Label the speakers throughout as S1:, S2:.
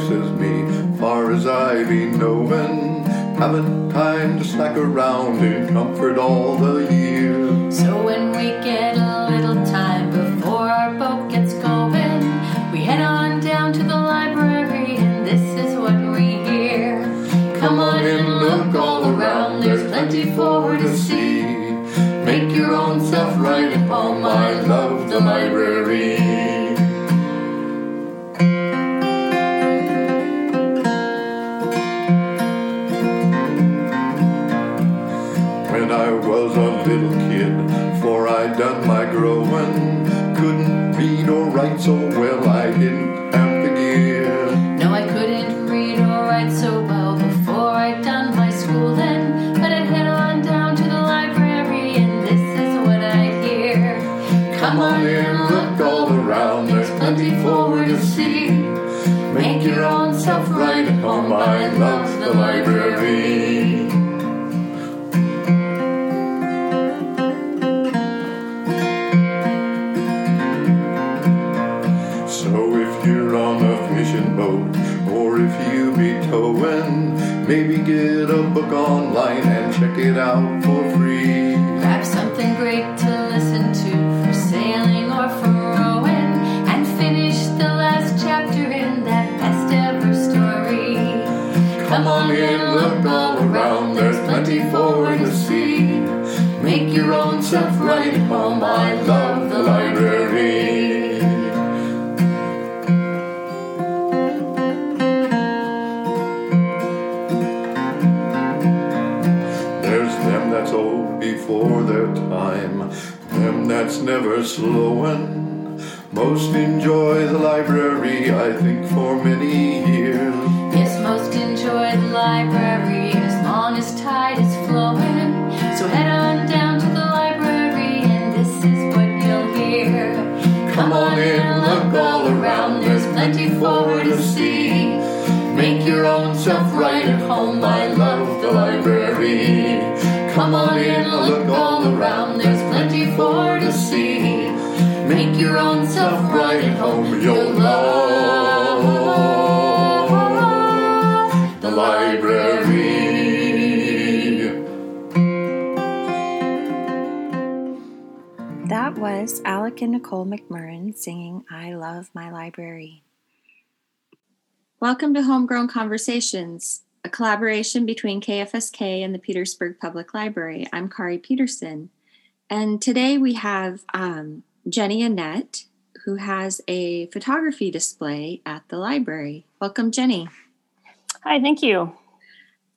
S1: says me, far as I be knowin'. Haven't time to slack around in comfort all the year.
S2: So when we get a little time before our boat gets going, we head on down to the library, and this is what we hear. Come on in, look all around, there's plenty for to see. Make your own self right at home, oh, I love the library.
S1: So well, I didn't have the gear.
S2: No, I couldn't read or write so well before I'd done my schooling, but I'd head on down to the library, and this is what I hear.
S1: Come on in, look all around, there's plenty for to see. Make your own self right at home, I love the library. Maybe get a book online and check it out for free.
S2: Grab something great to listen to for sailing or for rowing, and finish the last chapter in that best ever story.
S1: Come on in, look all around, there's plenty for you to see. Make your own self right home, I love that's never slowing. Most enjoy the library, Make your own self right at home, you'll love the library.
S3: That was Alec and Nicole McMurrin singing I Love My Library. Welcome to Homegrown Conversations, a collaboration between KFSK and the Petersburg Public Library. I'm Kari Peterson, and today we have um, Jenny Annette, who has a photography display at the library. Welcome, Jenny.
S4: Hi, thank you.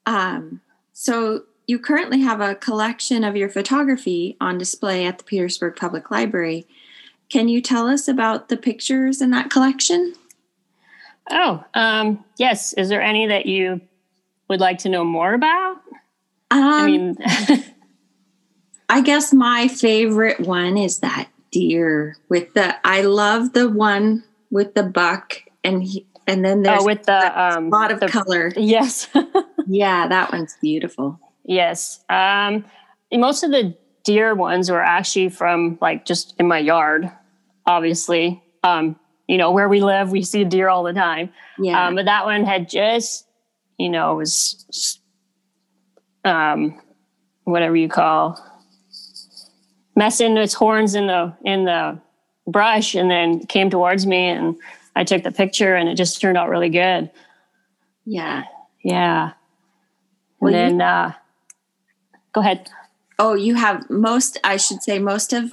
S3: Um, so, you currently have a collection of your photography on display at the Petersburg Public Library. Can you tell us about the pictures in that collection?
S4: Oh, um, yes. Is there any that you would like to know more about?
S3: Um,
S4: I mean,
S3: I guess my favorite one is that deer with the. I love the one with the buck and he, and then there's
S4: oh, with the um,
S3: lot of
S4: the-
S3: color.
S4: Yes,
S3: Yeah, that one's beautiful.
S4: yes. Um, most of the deer ones were actually from like just in my yard. Obviously, um, you know where we live, we see deer all the time.
S3: Yeah,
S4: Um, but that one had just, you know, was um, whatever you call messing its horns in the in the brush, and then came towards me, and I took the picture, and it just turned out really good.
S3: yeah.
S4: Yeah.
S3: Well,
S4: and then, uh, go ahead.
S3: Oh, you have most. I should say most of.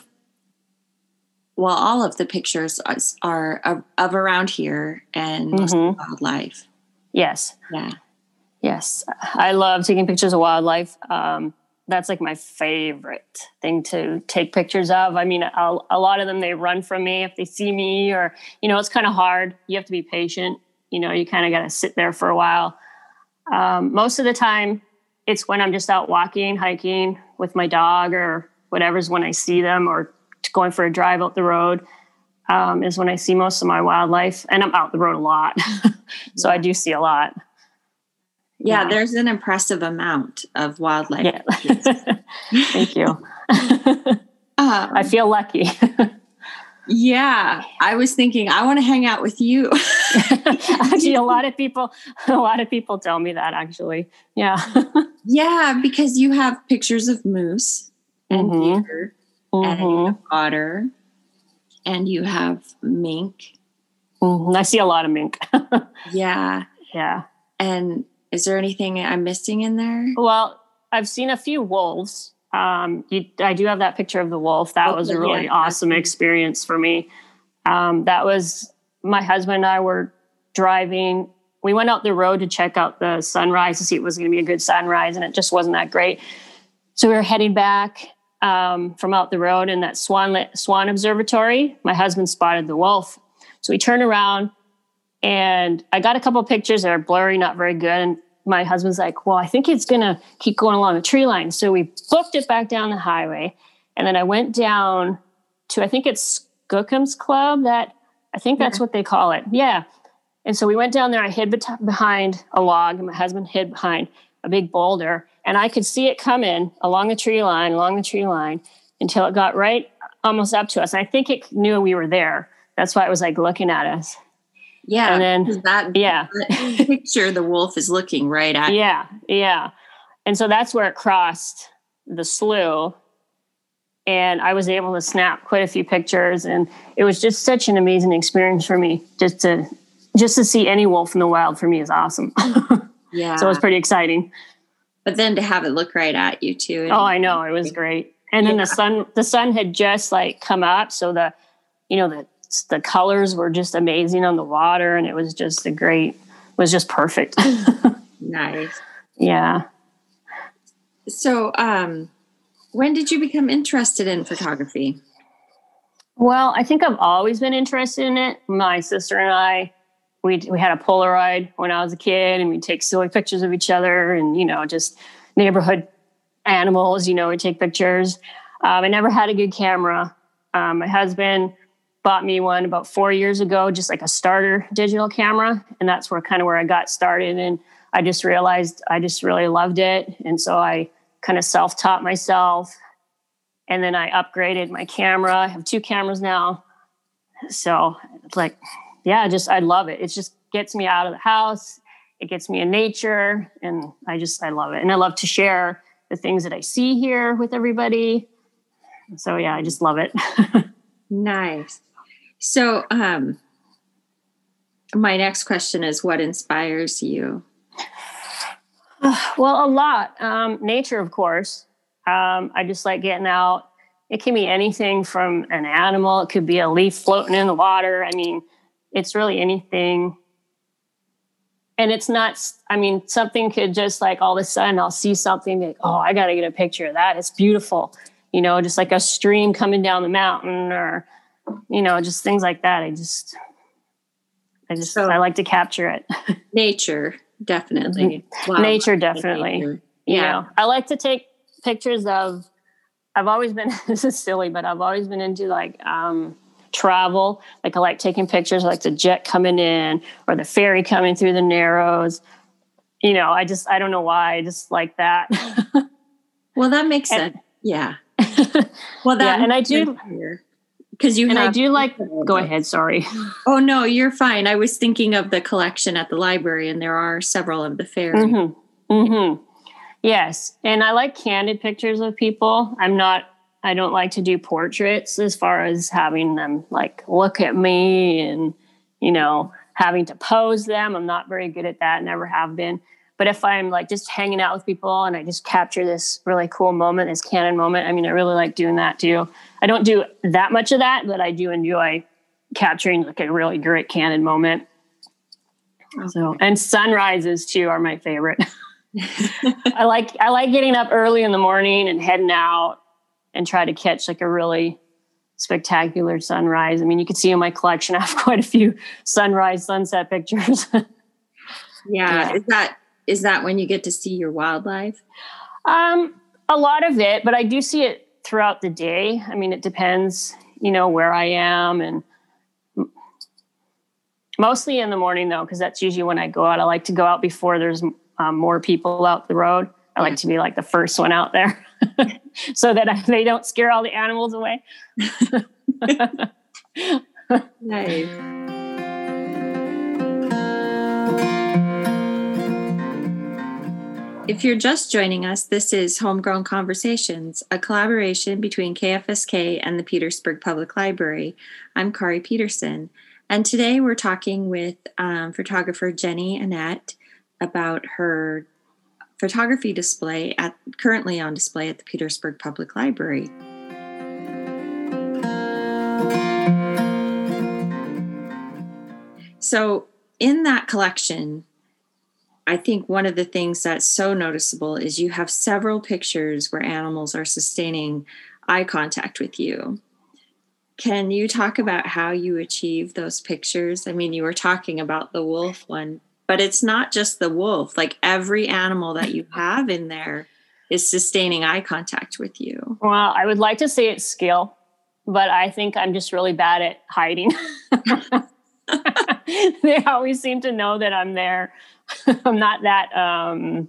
S3: Well, all of the pictures are, of, of around here and
S4: Mhm.
S3: wildlife.
S4: Yes.
S3: Yeah.
S4: Yes, I love taking pictures of wildlife. Um, that's like my favorite thing to take pictures of. I mean, a, a lot of them they run from me if they see me, or you know, it's kind of hard. You have to be patient. You know, you kind of got to sit there for a while. Um, most of the time, it's when I'm just out walking, hiking with my dog, or whatever's when I see them, or going for a drive out the road. Um, is when I see most of my wildlife, and I'm out the road a lot, so I do see a lot.
S3: Yeah,
S4: Yeah.
S3: There's an impressive amount of wildlife.
S4: Yeah. Thank you.
S3: Um,
S4: I feel lucky.
S3: Yeah, I was thinking I want to hang out with you.
S4: actually, a lot of people, a lot of people tell me that. Actually, yeah,
S3: yeah, because you have pictures of moose and
S4: Mhm.
S3: deer and
S4: Mhm.
S3: have otter and you have mink.
S4: Mhm. I see a lot of mink.
S3: Yeah,
S4: yeah.
S3: and is there anything I'm missing in there?
S4: Well, I've seen a few wolves. Um, you, I do have that picture of the wolf. That was a really
S3: yeah,
S4: awesome experience for me. Um, that was my husband and I were driving. We went out the road to check out the sunrise to see if it was going to be a good sunrise, and it just wasn't that great. So we were heading back um, from out the road in that Swan Swan Observatory. My husband spotted the wolf, so we turned around, and I got a couple pictures that are blurry, not very good. And my husband's like, "Well, I think it's gonna keep going along the tree line." So we booked it back down the highway, and then I went down to I think it's Skookum's Club. That I think that's what they call it. Yeah. And so we went down there. I hid bet- behind a log, and my husband hid behind a big boulder, and I could see it coming along the tree line, along the tree line, until it got right almost up to us. And I think it knew we were there. That's why it was like looking at us.
S3: Yeah,
S4: And then-
S3: that
S4: Yeah.
S3: that picture the wolf is looking right at.
S4: Yeah, yeah. And so that's where it crossed the slough. And I was able to snap quite a few pictures. And it was just such an amazing experience for me. Just to just to see any wolf in the wild for me is awesome.
S3: Yeah.
S4: so it was pretty exciting.
S3: but then to have it look right at you too.
S4: Oh, I know. It was great. And then the sun the sun had just like come up. So the you know, the the colors were just amazing on the water and it was just a great it was just perfect.
S3: Nice.
S4: yeah.
S3: So, um, when did you become interested in photography?
S4: Well, I think I've always been interested in it. My sister and I, we we had a Polaroid when I was a kid, and we'd take silly pictures of each other, and you know, just neighborhood animals. You know, we take pictures. Um, I never had a good camera. Um, my husband bought me one about four years ago, just like a starter digital camera, and that's where kind of where I got started. And I just realized I just really loved it, and so I kind of self taught myself and then I upgraded my camera. I have two cameras now. So it's like, yeah, just I love it. It just gets me out of the house. It gets me in nature, and I just I love it. And I love to share the things that I see here with everybody. So yeah, I just love it.
S3: Nice. So, um, my next question is what inspires you?
S4: well, a lot. Um, nature, of course. Um, I just like getting out. It can be anything from an animal. It could be a leaf floating in the water. I mean, it's really anything. And it's not, I mean, something could just like all of a sudden I'll see something like, oh, I got to get a picture of that. It's beautiful. You know, just like a stream coming down the mountain or, you know, just things like that. I just, I just,
S3: So-
S4: I like to capture it.
S3: Nature, definitely. Wow.
S4: Nature, definitely.
S3: Nature.
S4: you
S3: Yeah.
S4: know i like to take pictures of i've always been this is silly but i've always been into like um travel like i like taking pictures like the jet coming in or the ferry coming through the narrows you know i just i don't know why i just like that
S3: Well, that makes
S4: And-
S3: sense. Yeah. Well, that
S4: Yeah, and I do-
S3: because you
S4: and i do like go ahead sorry
S3: Oh no, you're fine. I was thinking of the collection at the library, and there are several of the ferry.
S4: Mm-hmm. Mm-hmm. Yes, and I like candid pictures of people. I'm not. I don't like to do portraits as far as having them like look at me and you know having to pose them. I'm not very good at that. Never have been. But if I'm like just hanging out with people and I just capture this really cool moment, this canon moment, I mean, I really like doing that too. I don't do that much of that, but I do enjoy capturing like a really great canon moment. So, and sunrises too are my favorite. I like I like getting up early in the morning and heading out and try to catch like a really spectacular sunrise. I mean, you can see in my collection I have quite a few sunrise sunset pictures.
S3: Yeah.
S4: Yeah.
S3: Is that is that when you get to see your wildlife?
S4: um, a lot of it, but I do see it throughout the day. I mean, it depends, you know, where I am and mostly in the morning though, because that's usually when I go out. I like to go out before there's um, more people out the road. I like to be like the first one out there so that I, they don't scare all the animals away.
S3: nice. If you're just joining us, this is Homegrown Conversations, a collaboration between KFSK and the Petersburg Public Library. I'm Kari Peterson, and today we're talking with um, photographer Jenny Annette about her photography display at currently on display at the Petersburg Public Library. So, in that collection, I think one of the things that's so noticeable is you have several pictures where animals are sustaining eye contact with you. Can you talk about how you achieve those pictures? I mean, you were talking about the wolf one, but it's not just the wolf. Like every animal that you have in there is sustaining eye contact with you.
S4: Well, I would like to say it's skill, but I think I'm just really bad at hiding. they always seem to know that I'm there. I'm not that um,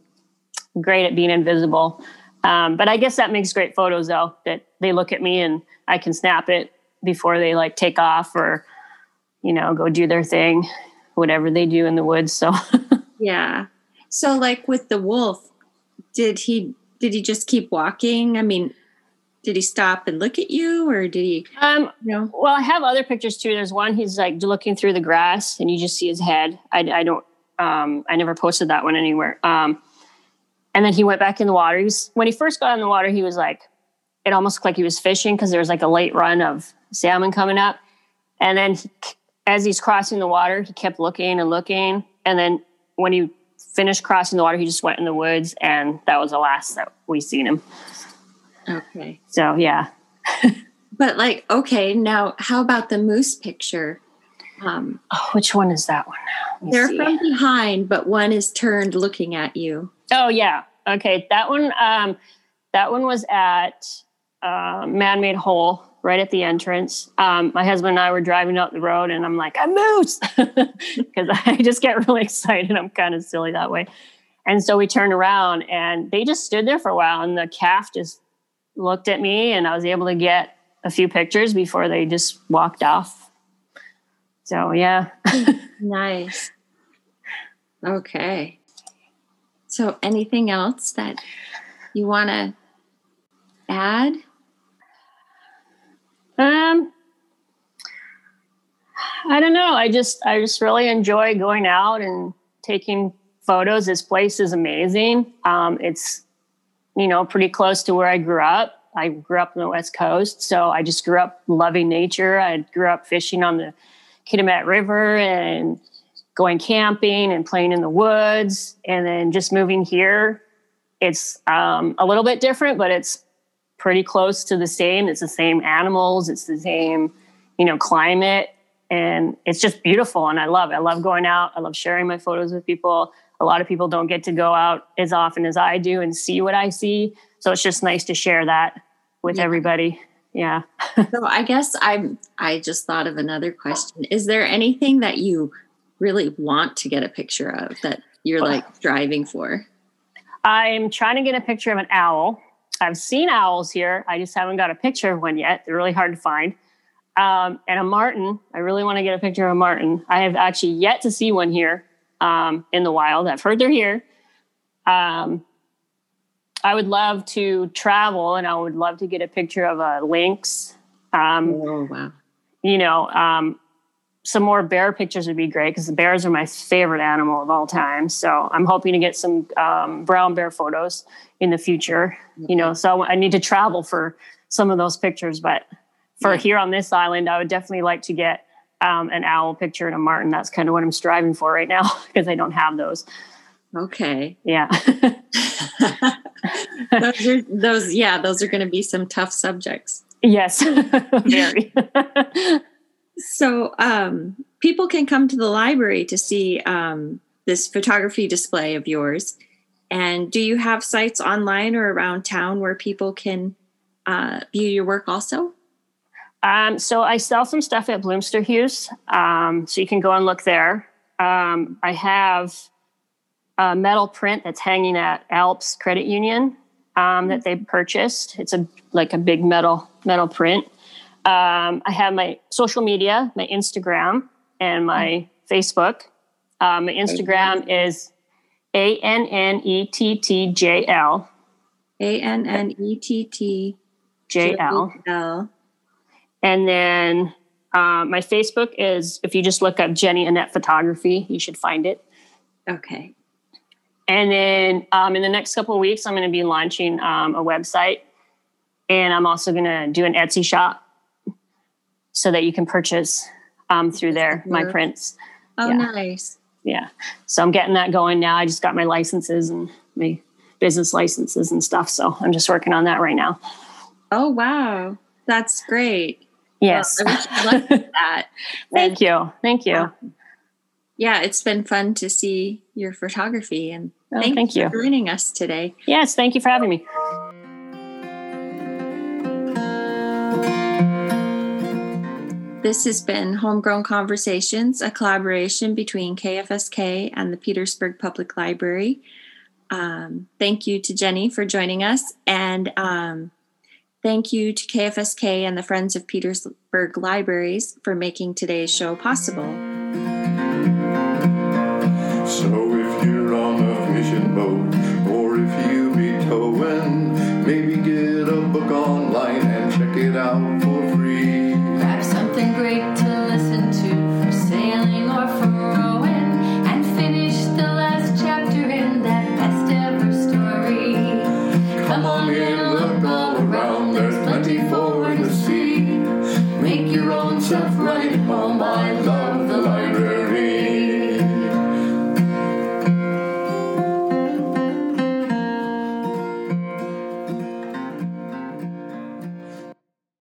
S4: great at being invisible. Um, but I guess that makes great photos though, that they look at me and I can snap it before they like take off or, you know, go do their thing, whatever they do in the woods. So,
S3: yeah. So like with the wolf, did he, did he just keep walking? I mean, did he stop and look at you or did he
S4: um you know? well i have other pictures too there's one he's like looking through the grass and you just see his head i, I don't um, I never posted that one anywhere. Um, and then he went back in the water. He was, when he first got in the water, he was like, it almost looked like he was fishing because there was like a late run of salmon coming up. And then he, as he's crossing the water, he kept looking and looking. And then when he finished crossing the water, he just went in the woods, and that was the last that we seen him.
S3: Okay.
S4: So yeah.
S3: but like, okay, now how about the moose picture?
S4: Um, oh, which one is that one?
S3: They're see. from behind, but one is turned looking at you.
S4: Oh yeah. Okay. That one. Um, that one was at uh, Man-Made Hole, right at the entrance. Um, my husband and I were driving up the road, and I'm like, a moose," because I just get really excited. I'm kind of silly that way. And so we turned around, and they just stood there for a while, and the calf just looked at me, and I was able to get a few pictures before they just walked off so yeah.
S3: nice. Okay. So anything else that you want to add?
S4: Um I don't know. I just I just really enjoy going out and taking photos. This place is amazing. Um, it's you know pretty close to where I grew up. I grew up on the West Coast, so I just grew up loving nature. I grew up fishing on the Kitimat River and going camping and playing in the woods. And then just moving here, it's um, a little bit different, but it's pretty close to the same. It's the same animals, it's the same, you know, climate. And it's just beautiful. And I love it. I love going out. I love sharing my photos with people. A lot of people don't get to go out as often as I do and see what I see. So it's just nice to share that with yeah. everybody. Yeah.
S3: So i guess i'm i just thought of another question. Is there anything that you really want to get a picture of that you're like striving for?
S4: I'm trying to get a picture of an owl. I've seen owls here. I just haven't got a picture of one yet. They're really hard to find. Um, and a martin. I really want to get a picture of a martin. I have actually yet to see one here um, in the wild i've heard they're here um, I would love to travel and I would love to get a picture of a lynx. Um,
S3: oh, wow.
S4: You know, um, some more bear pictures would be great because the bears are my favorite animal of all time. So I'm hoping to get some um, brown bear photos in the future. You know, so I need to travel for some of those pictures. But for yeah. here on this island, I would definitely like to get um, an owl picture and a martin. That's kind of what I'm striving for right now because I don't have those.
S3: Okay.
S4: Yeah.
S3: those are those yeah, those are going to be some tough subjects.
S4: Yes. Very.
S3: so, um people can come to the library to see um this photography display of yours. And do you have sites online or around town where people can uh, view your work also?
S4: Um, so I sell some stuff at Bloomsterhuis, um, so you can go and look there. Um, I have a metal print that's hanging at Alps Credit Union um, that they purchased. It's a like a big metal metal print. um, I have my social media, my Instagram, and my Facebook. Um, my Instagram is A N N E T T J L.
S3: A N N E T T
S4: J L. And then um, my Facebook is, if you just look up Jenny Annette Photography, you should find it.
S3: Okay.
S4: And then um, in the next couple of weeks, I'm going to be launching um, a website. And I'm also going to do an Etsy shop so that you can purchase um, through there my prints.
S3: Oh,
S4: Yeah.
S3: nice.
S4: Yeah. So I'm getting that going now. I just got my licenses and my business licenses and stuff. So I'm just working on that right now.
S3: Oh, wow. That's great.
S4: Yes.
S3: Well, I wish you that.
S4: Thank you. Thank you.
S3: Wow. Yeah, it's been fun to see your photography and
S4: Oh,
S3: thank,
S4: thank
S3: you
S4: you.
S3: for joining us today.
S4: Yes. Thank you for having me.
S3: This has been Homegrown Conversations, a collaboration between KFSK and the Petersburg Public Library. Um, thank you to Jenny for joining us, and um, thank you to KFSK and the Friends of Petersburg Libraries for making today's show possible.
S1: So if you're on a fishing boat, or if you be towing, maybe get a book online and check it out for free.
S2: Grab something great to